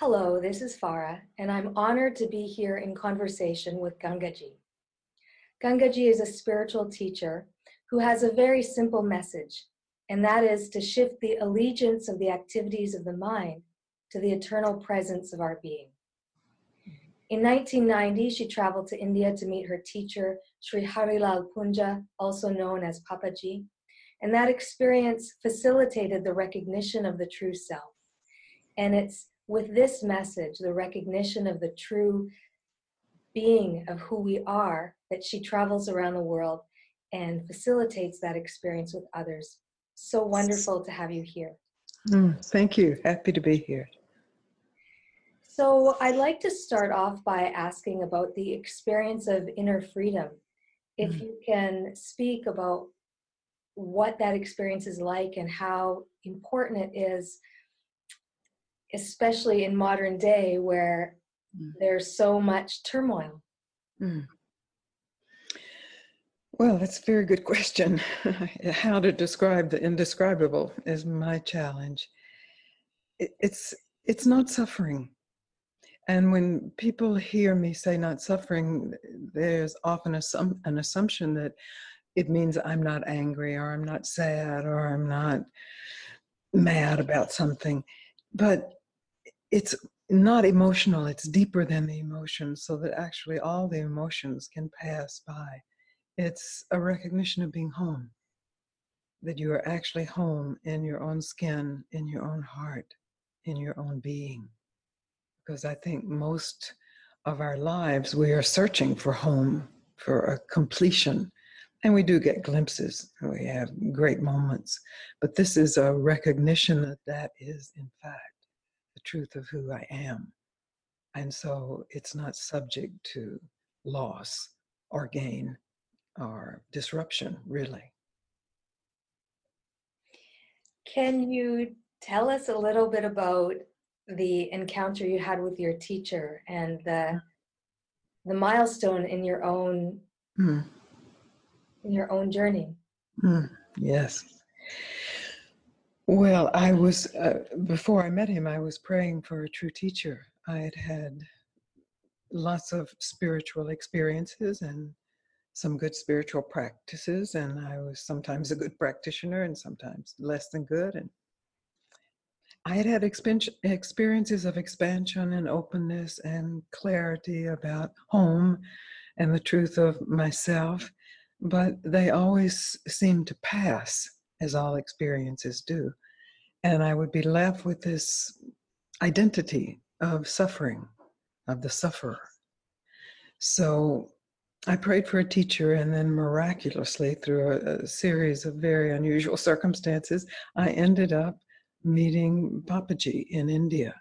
Hello, this is Farah, and I'm honored to be here in conversation with Gangaji. Gangaji is a spiritual teacher who has a very simple message, and that is to shift the allegiance of the activities of the mind to the eternal presence of our being. In 1990, she traveled to India to meet her teacher, Sri Harilal Poonja, also known as Papaji, and that experience facilitated the recognition of the true self. And it's with this message, the recognition of the true being of who we are, that she travels around the world and facilitates that experience with others. So wonderful to have you here. Mm, thank you. Happy to be here. So, I'd like to start off by asking about the experience of inner freedom. If mm. you can speak about what that experience is like and how important it is especially in modern day where mm. there's so much turmoil? Mm. Well, that's a very good question. How to describe the indescribable is my challenge. it's it's not suffering. And when people hear me say not suffering, there's often a, an assumption that it means I'm not angry or I'm not sad or I'm not mad about something. But it's not emotional, it's deeper than the emotions, so that actually all the emotions can pass by. It's a recognition of being home, that you are actually home in your own skin, in your own heart, in your own being. Because I think most of our lives we are searching for home, for a completion. And we do get glimpses, we have great moments. But this is a recognition that that is, in fact, the truth of who I am. And so it's not subject to loss or gain or disruption, really. Can you tell us a little bit about the encounter you had with your teacher and the the milestone in your own mm. in your own journey? Mm. Yes. Well, I was, uh, before I met him, I was praying for a true teacher. I had had lots of spiritual experiences and some good spiritual practices, and I was sometimes a good practitioner and sometimes less than good. And I had had experiences of expansion and openness and clarity about home and the truth of myself, but they always seemed to pass as all experiences do. And I would be left with this identity of suffering, of the sufferer. So I prayed for a teacher, and then miraculously, through a, a, series of very unusual circumstances, I ended up meeting Papaji in India.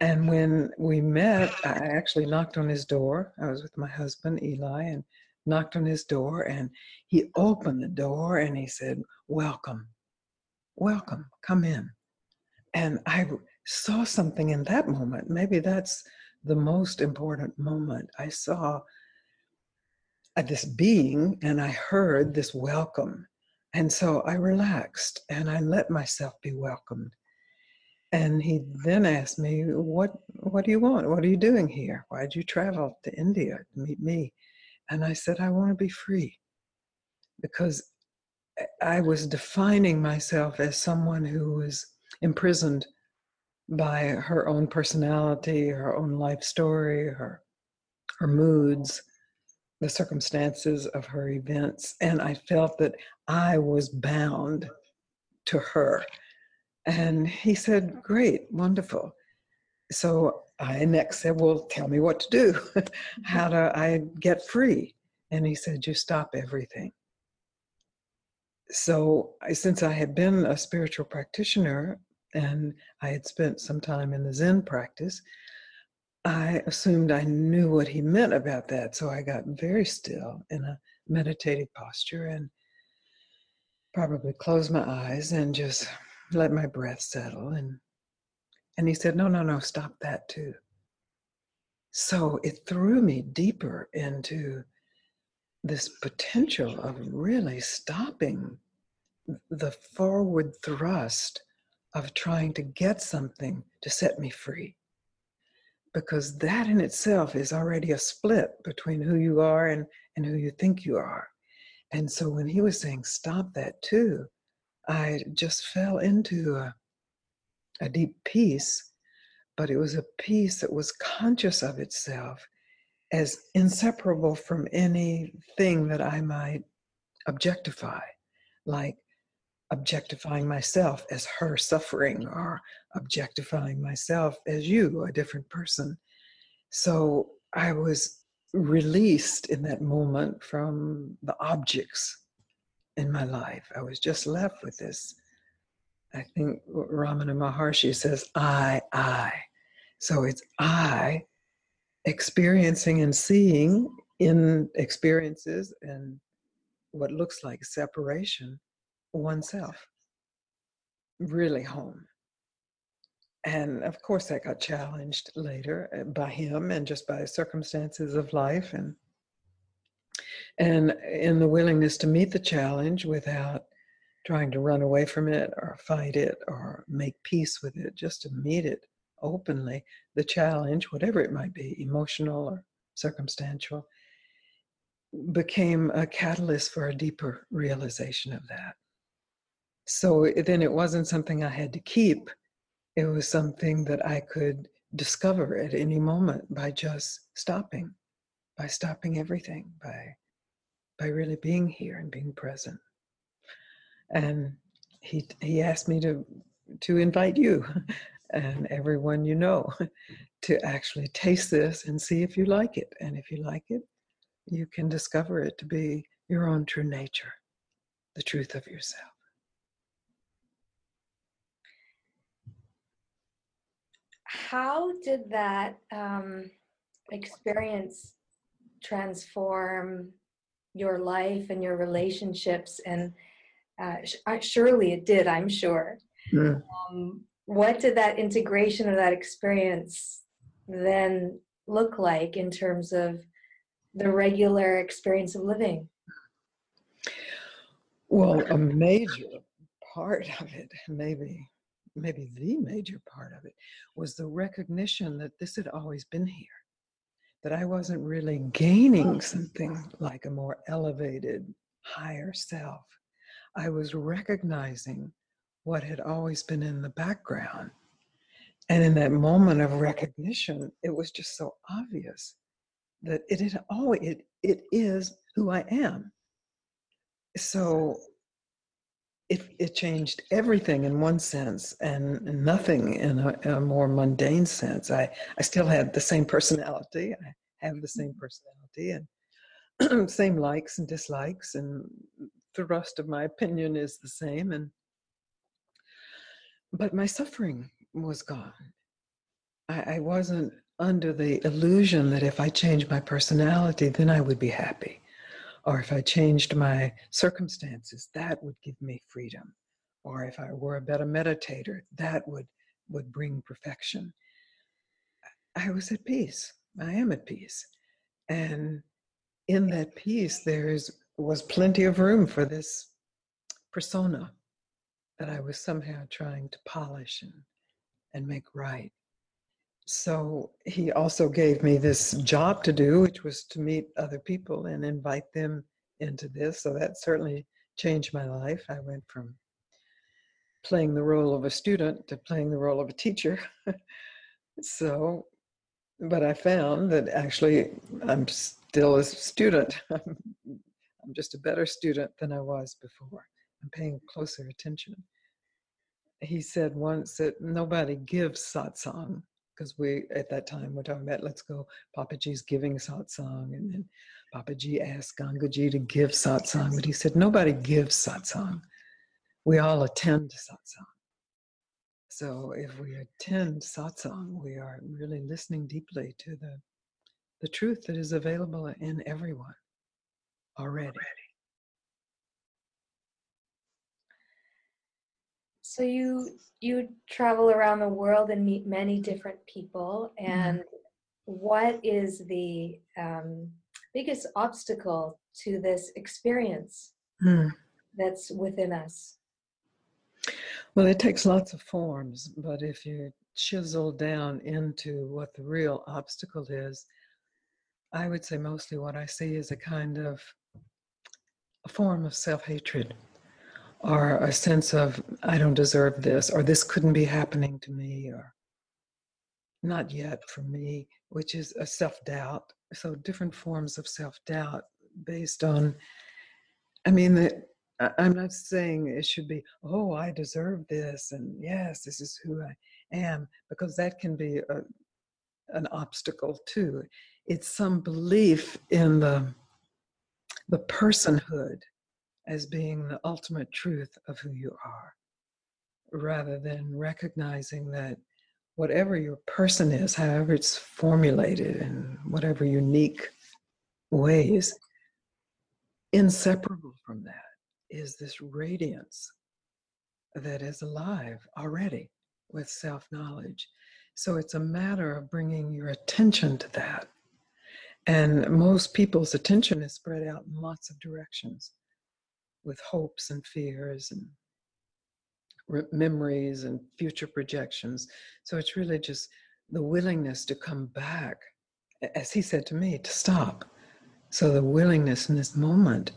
And when we met, I actually knocked on his door. I was with my husband, Eli, and knocked on his door and he opened the door and he said, Welcome, welcome, come in. And I saw something in that moment. Maybe that's the most important moment. I saw uh, this being and I heard this welcome. And so I relaxed and I let myself be welcomed. And he then asked me, What what do you want? What are you doing here? Why'd you travel to India to meet me? And I said, I want to be free because I was defining myself as someone who was imprisoned by her own personality, her own life story, her, her moods, the circumstances of her events. And I felt that I was bound to her. And he said, Great, wonderful. So I next said, Well, tell me what to do. How do I get free? And he said, You stop everything. So, since I had been a spiritual practitioner and I had spent some time in the Zen practice, I assumed I knew what he meant about that. So I got very still in a meditative posture and probably closed my eyes and just let my breath settle and and he said, No, no, no, stop that too. So it threw me deeper into this potential of really stopping the forward thrust of trying to get something to set me free. because that in itself is already a split between who you are and, and who you think you are. And so when he was saying, stop that too, I just fell into a, a deep peace, but it was a peace that was conscious of itself as inseparable from anything that I might objectify, like objectifying myself as her suffering or objectifying myself as you, a different person. So I was released in that moment from the objects in my life. I was just left with this. I think Ramana Maharshi says, I, I. So it's I experiencing and seeing in experiences and what looks like separation oneself really home and of course that got challenged later uh, by him and just by circumstances of life and and in the willingness to meet the challenge without trying to run away from it or fight it or make peace with it just to meet it openly the challenge whatever it might be emotional or circumstantial became a catalyst for a deeper realization of that so then it wasn't something i had to keep it was something that I could discover at any moment by just stopping, by stopping everything, by by really being here and being present. And he he asked me to to invite you and everyone you know to actually taste this and see if you like it. And if you like it, you can discover it to be your own true nature, the truth of yourself. how did that um, experience transform your life and your relationships? And uh, surely it did, I'm sure. Mm. Um, what did that integration of that experience then look like in terms of the regular experience of living? Well, a major part of it, maybe maybe the major part of it was the recognition that this had always been here that i wasn't really gaining something like a more elevated higher self i was recognizing what had always been in the background. And in that moment of recognition it was just so obvious that it had always it, it is who i am. So it, it changed everything in one sense and nothing in a, a, more mundane sense. I, I still had the same personality. I have the same mm-hmm. personality and same likes and dislikes, and the rest of my opinion is the same. And but my suffering was gone. I, I wasn't under the illusion that if I changed my personality, then I would be happy or if I changed my circumstances, that would give me freedom. Or if I were a better meditator, that would, would bring perfection. I was at peace. I am at peace. And in that peace, there is, was plenty of room for this persona that I was somehow trying to polish and, and make right so he also gave me this job to do, which was to meet other people and invite them into this. So that certainly changed my life. I went from playing the role of a student to playing the role of a teacher. so, but I found that actually I'm still a student. I'm just a better student than I was before. I'm paying closer attention. He said once that nobody gives satsang because we at that time we're talking about let's go Papaji's giving satsang and then Papaji asked Gangaji to give satsang, but he said nobody gives satsang. We all attend satsang. So if we attend satsang, we are really listening deeply to the the truth that is available in everyone already. So you you travel around the world and meet many different people. Mm-hmm. And mm-hmm. what is the um, biggest obstacle to this experience mm. that's within us? Well, it takes lots of forms, but if you chisel down into what the real obstacle is, I would say mostly what I see is a kind of form of self hatred or a sense of, I don't deserve this, or this couldn't be happening to me, or not yet for me, which is a self doubt. So, different forms of self doubt based on, I mean, the, I'm not saying it should be, oh, I deserve this, and yes, this is who I am, because that can be a, an obstacle too. It's some belief in the the personhood as being the ultimate truth of who you are, rather than recognizing that whatever your person is, however it's formulated in whatever unique ways, inseparable from that is this radiance that is alive already with self knowledge. So it's a matter of bringing your attention to that. And most people's attention is spread out in lots of directions with hopes and fears and memories and future projections. So it's really just the willingness to come back, as he said to me, to stop. So the willingness in this moment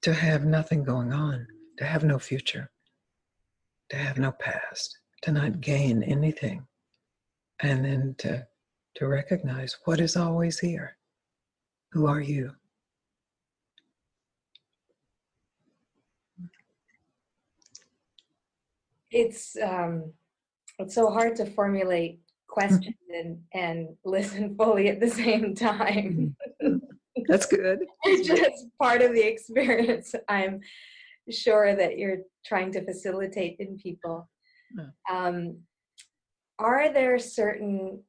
to have nothing going on, to have no future, to have no past, to not gain anything, and then to, to recognize what is always here. Who are you? It's um, it's so hard to formulate questions and, and listen fully at the same time. That's good. it's just part of the experience. I'm sure that you're trying to facilitate in people. Um, are there certain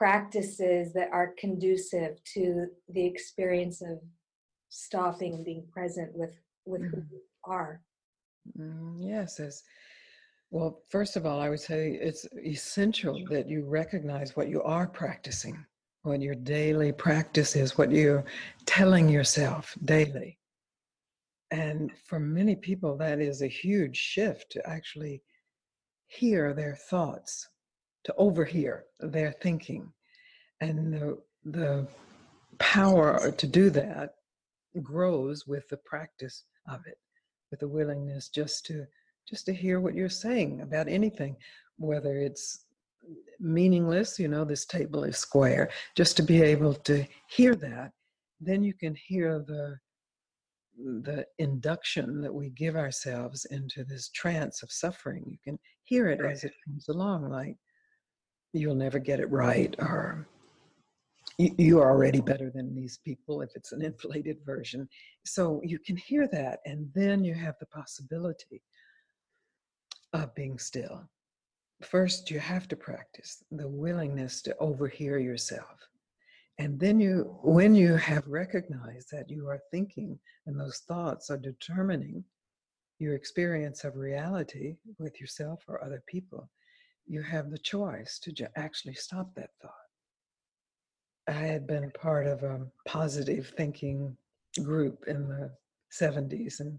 practices that are conducive to the experience of stopping and being present with with who Mhm. you are? Mm, yes, as well, first of all, I would say it's essential that you recognize what you are practicing, what your daily practice is, what you're telling yourself daily. And for many people, that is a huge shift to actually hear their thoughts, to overhear their thinking. And the, the power to do that grows with the practice of it, with the willingness just to just to hear what you're saying about anything, whether it's meaningless, you know, this table is square, just to be able to hear that, then you can hear the the induction that we give ourselves into this trance of suffering. You can hear it as it comes along, like you'll never get it right, or you, are already better than these people if it's an inflated version. So you can hear that, and then you have the possibility of being still. First, you have to practice the willingness to overhear yourself. And then you, when you have recognized that you are thinking and those thoughts are determining your experience of reality with yourself or other people, you have the choice to actually stop that thought. I had been part of a positive thinking group in the 70s and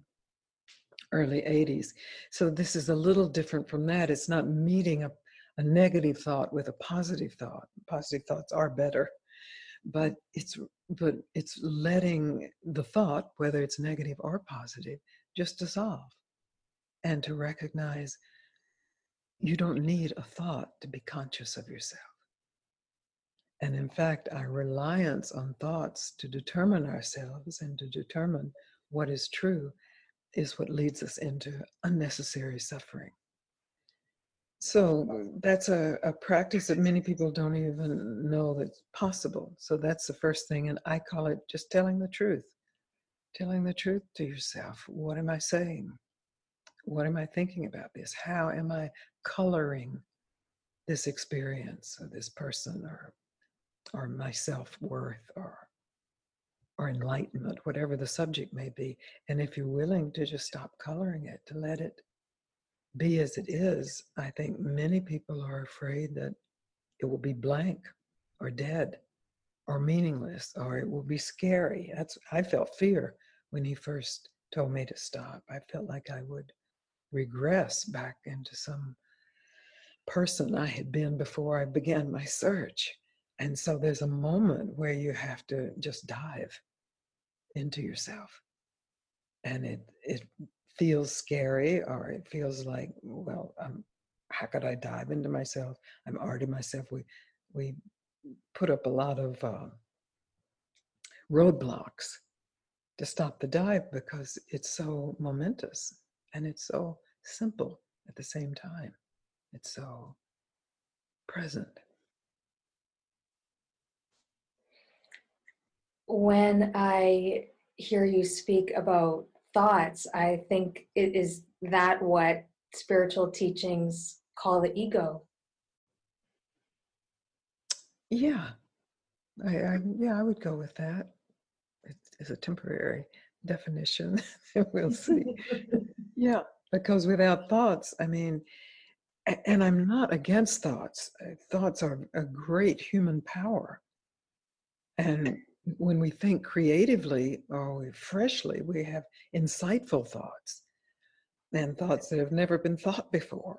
early 80s. So this is a little different from that. It's not meeting a, a negative thought with a positive thought. Positive thoughts are better, but it's but it's letting the thought, whether it's negative or positive, just dissolve and to recognize you don't need a thought to be conscious of yourself. And in fact, our reliance on thoughts to determine ourselves and to determine what is true is what leads us into unnecessary suffering. So uh, that's a, a practice that many people don't even know that's possible. So that's the first thing. And I call it just telling the truth. Telling the truth to yourself. What am I saying? What am I thinking about this? How am I coloring this experience or this person or or my self-worth or or enlightenment, whatever the subject may be. And if you're willing to just stop coloring it, to let it be as it is, I think many people are afraid that it will be blank or dead or meaningless or it will be scary. That's I felt fear when he first told me to stop. I felt like I would regress back into some person I had been before I began my search. And so there's a moment where you have to just dive into yourself. And it it feels scary or it feels like, well, um, how could I dive into myself? I'm already myself. We we put up a lot of uh, roadblocks to stop the dive because it's so momentous and it's so simple at the same time. It's so present. When I hear you speak about thoughts, I think it is that what spiritual teachings call the ego. Yeah, I, I yeah, I would go with that. It's a temporary definition. we'll see. yeah, because without thoughts, I mean, and I'm not against thoughts. Uh, thoughts are a great human power. And when we think creatively or freshly, we have insightful thoughts and thoughts that have never been thought before.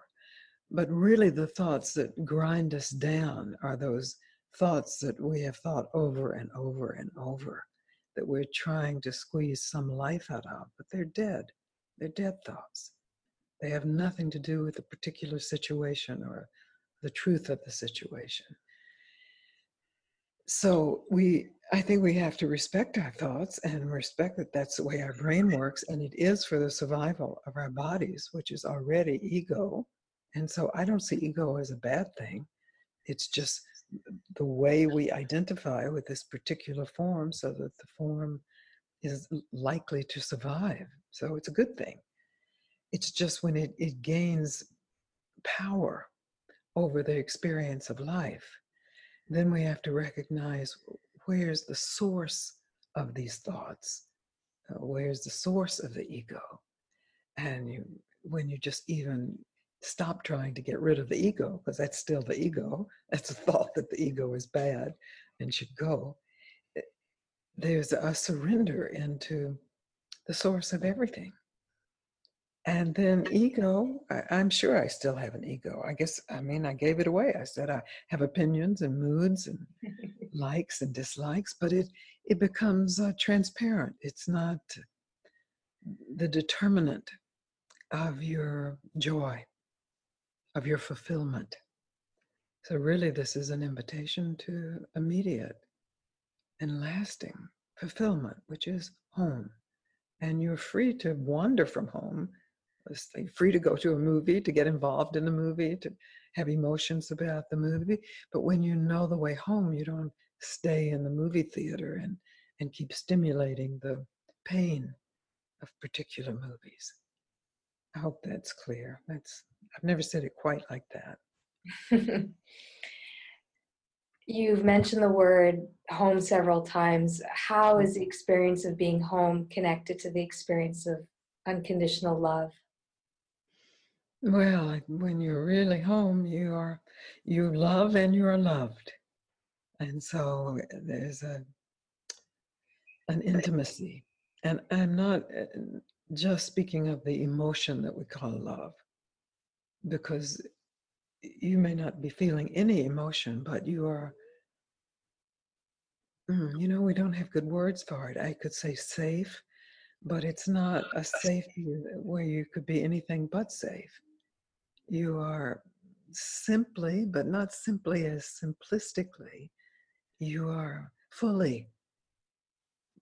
But really, the thoughts that grind us down are those thoughts that we have thought over and over and over, that we're trying to squeeze some life out of, but they're dead. They're dead thoughts. They have nothing to do with the particular situation or the truth of the situation. So we, I think we have to respect our thoughts and respect that that's the way our brain works, and it is for the survival of our bodies, which is already ego. And so I don't see ego as a bad thing. It's just the way we identify with this particular form so that the form is likely to survive. So it's a good thing. It's just when it, it gains power over the experience of life, then we have to recognize where's the source of these thoughts, uh, where's the source of the ego. And you, when you just even stop trying to get rid of the ego, because that's still the ego, that's a thought that the ego is bad and should go, there's a surrender into the source of everything. And then ego, I, am sure I still have an ego. I guess, I mean, I gave it away. I said I have opinions and moods and likes and dislikes, but it, it becomes uh, transparent. It's not the determinant of your joy, of your fulfillment. So, really, this is an invitation to immediate and lasting fulfillment, which is home. And you're free to wander from home free to go to a movie, to get involved in the movie, to have emotions about the movie. But when you know the way home, you don't stay in the movie theater and, and keep stimulating the pain of particular movies. I hope that's clear. That's I've never said it quite like that. You've mentioned the word home several times. How is the experience of being home connected to the experience of unconditional love? Well, when you're really home, you are you love and you are loved, and so eh, there's a an intimacy. And I'm not eh, just speaking of the emotion that we call love, because you may not be feeling any emotion, but you are. Mm, you know, we don't have good words for it. I could say safe, but it's not a safety where you could be anything but safe you are simply, but not simply as simplistically, you are fully,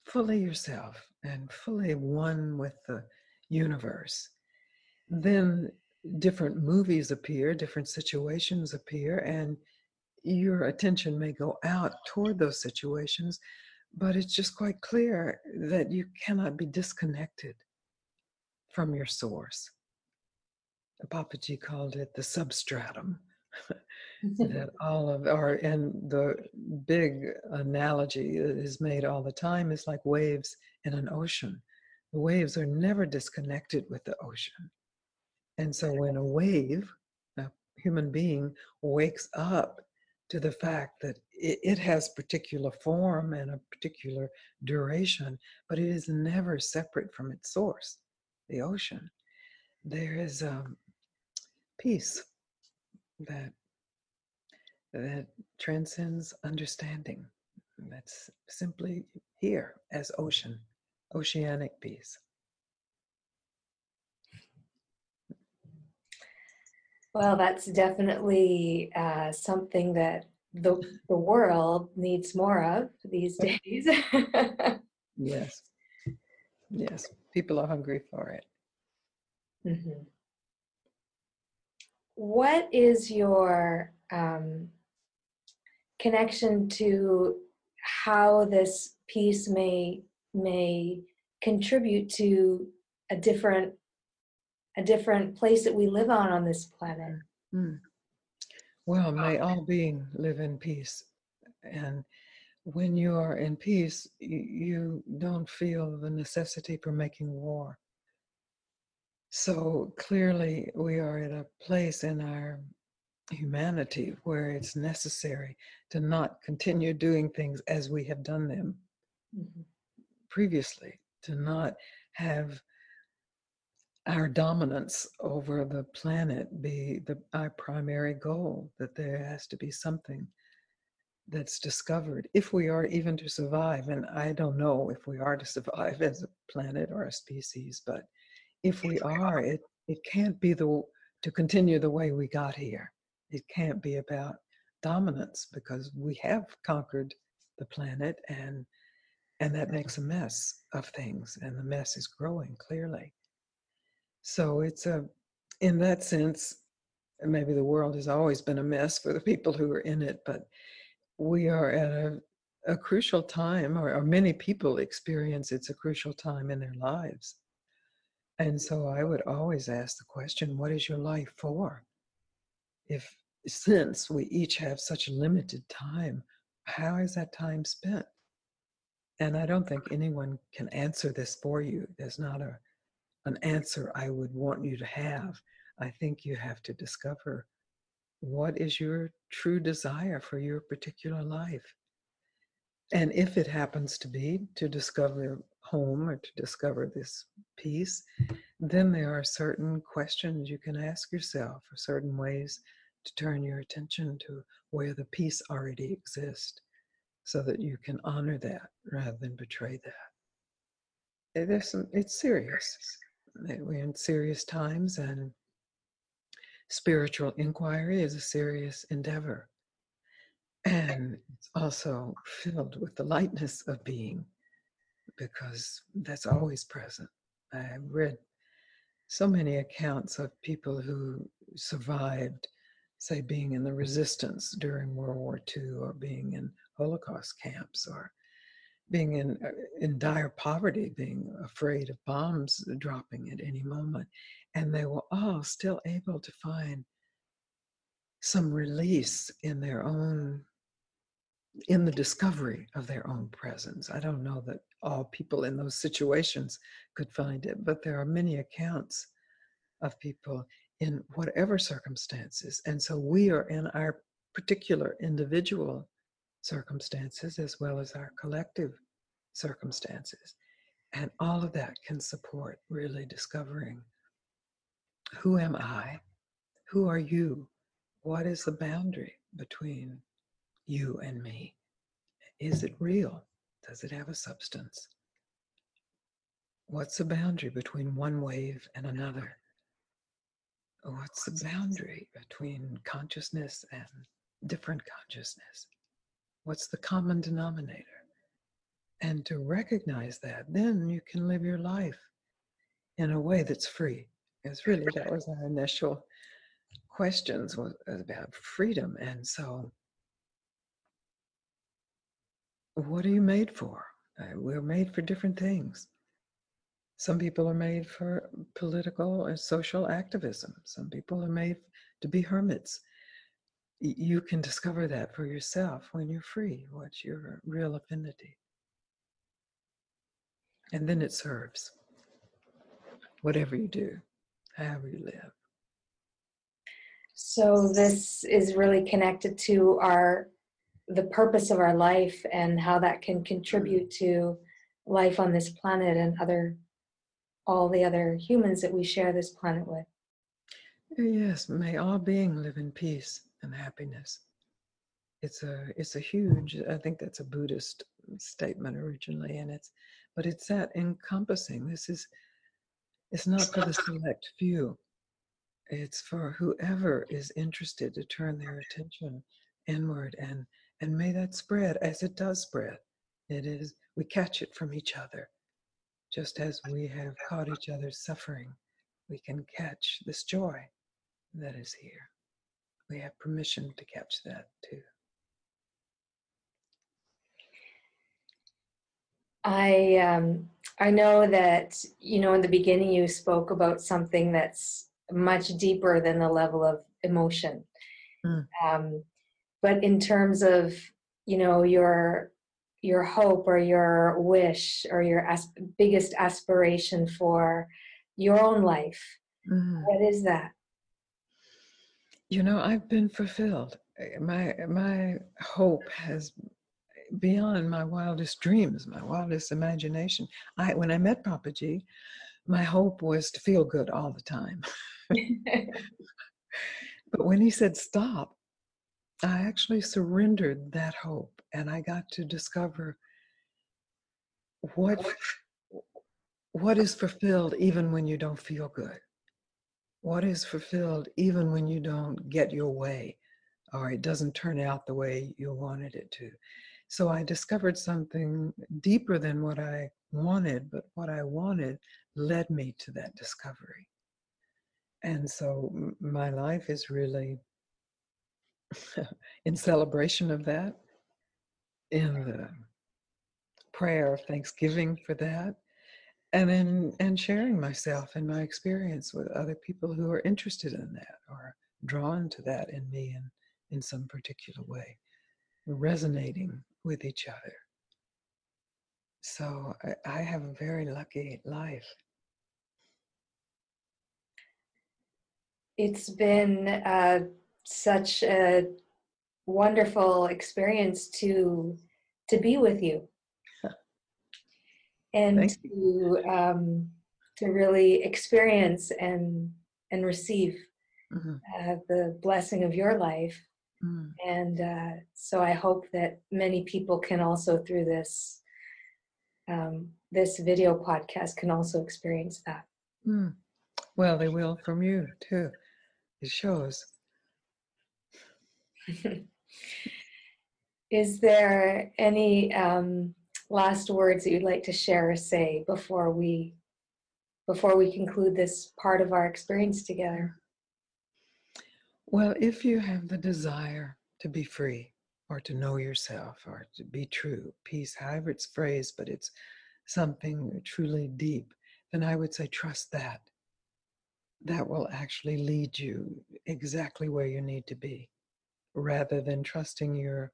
fully yourself and fully one with the universe. Then different movies appear, different situations appear, and your attention may go out toward those situations, but it's just quite clear that you cannot be disconnected from your source. Papaji called it the substratum. that all of or and the big analogy that is made all the time is like waves in an ocean. The waves are never disconnected with the ocean. And so when a wave, a human being, wakes up to the fact that it, it has particular form and a particular duration, but it is never separate from its source, the ocean there is um, peace that that transcends understanding. That's simply here as ocean, oceanic peace. Well, that's definitely uh, something that the, the world needs more of these days. yes. Yes. People are hungry for it. Mm-hmm. What is your um, connection to how this peace may may contribute to a different a different place that we live on on this planet? Mm. Well, may all being live in peace, and when you are in peace, you, you don't feel the necessity for making war. So clearly, we are at a place in our humanity where it's necessary to not continue doing things as we have done them mm-hmm. previously, to not have our dominance over the planet be the our primary goal that there has to be something that's discovered if we are even to survive and i don't know if we are to survive as a planet or a species but if we are, it, it can't be the to continue the way we got here. It can't be about dominance because we have conquered the planet and and that makes a mess of things and the mess is growing clearly. So it's a in that sense, maybe the world has always been a mess for the people who are in it, but we are at a, a crucial time, or, or many people experience it's a crucial time in their lives and so I would always ask the question, what is your life for? If since we each have such limited time, how is that time spent? And I don't think anyone can answer this for you. There's not a an answer I would want you to have. I think you have to discover what is your true desire for your particular life. And if it happens to be to discover home or to discover this peace, then there are certain questions you can ask yourself or certain ways to turn your attention to where the peace already exists so that you can honor that rather than betray that. There's some, it's serious. We're in serious times and spiritual inquiry is a serious endeavor. And it's also filled with the lightness of being because that's always present. I read so many accounts of people who survived, say, being in the resistance during World War II or being in Holocaust camps or being in, uh, in dire poverty, being afraid of bombs dropping at any moment. And they were all still able to find some release in their own in the discovery of their own presence. I don't know that all people in those situations could find it, but there are many accounts of people in whatever circumstances. And so we are in our particular individual circumstances as well as our collective circumstances. And all of that can support really discovering who am I? Who are you? What is the boundary between you and me? Is it real? Does it have a substance? What's the boundary between one wave and another? What's the boundary between consciousness and different consciousness? What's the common denominator? And to recognize that, then you can live your life in a way that's free. Because really, that was our initial questions was about freedom. And so what are you made for? Uh, we're made for different things. Some people are made for political and social activism. Some people are made to be hermits. You can discover that for yourself when you're free. What's your real affinity? And then it serves whatever you do, however you live. So, this is really connected to our the purpose of our life and how that can mm. contribute to life on this planet and other all the other humans that we share this planet with. Yes, may all being live in peace and happiness. It's a it's a huge. I think that's a Buddhist statement originally, and it's but it's that encompassing. This is it's not for the select few. It's for whoever is interested to turn their attention inward and and may that spread as it does spread. It is we catch it from each other. Just as we have caught each other's suffering, we can catch this joy that is here. We have permission to catch that too. I um, I know that you know in the beginning you spoke about something that's much deeper than the level of emotion. Mm. Um, but in terms of you know your your hope or your wish or your as- biggest aspiration for your own life, Mhm. what is that? You know, I've been fulfilled. Eh, My my hope has beyond my wildest dreams, my wildest imagination. I when I met Papaji, my hope was to feel good all the time. But when he said stop, I actually surrendered that hope and I got to discover what what is fulfilled even when you don't feel good. What is fulfilled even when you don't get your way or it doesn't turn out the way you wanted it to. So I discovered something deeper than what I wanted, but what I wanted led me to that discovery. And so my life is really in celebration of that, in the prayer of thanksgiving for that, and in and sharing myself and my experience with other people who are interested in that or drawn to that in me in, in some particular way, resonating with each other. So I, I have a very lucky life. It's been uh, such a wonderful experience to to be with you and to um, to really experience and and receive Mhm. uh, the blessing of your life. Mm. And uh, so I hope that many people can also through this um, this video podcast can also experience that. Mm. Well, they will from you too. It shows. Is there any um, last words that you'd like to share or say before we before we conclude this part of our experience together? Well, if you have the desire to be free or to know yourself or to be true, peace, however it's phrased, but it's something truly deep, then I would say trust that. That will actually lead you exactly where you need to be rather than trusting your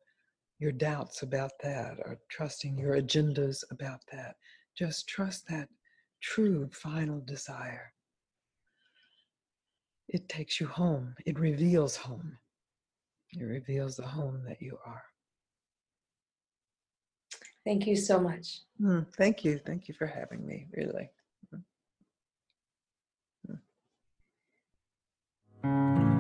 your doubts about that or trusting your agendas about that. Just trust that true final desire. It takes you home. It reveals home. It reveals the home that you are. Thank you so much. Mm, thank you. Thank you for having me, really. Mm. Mm.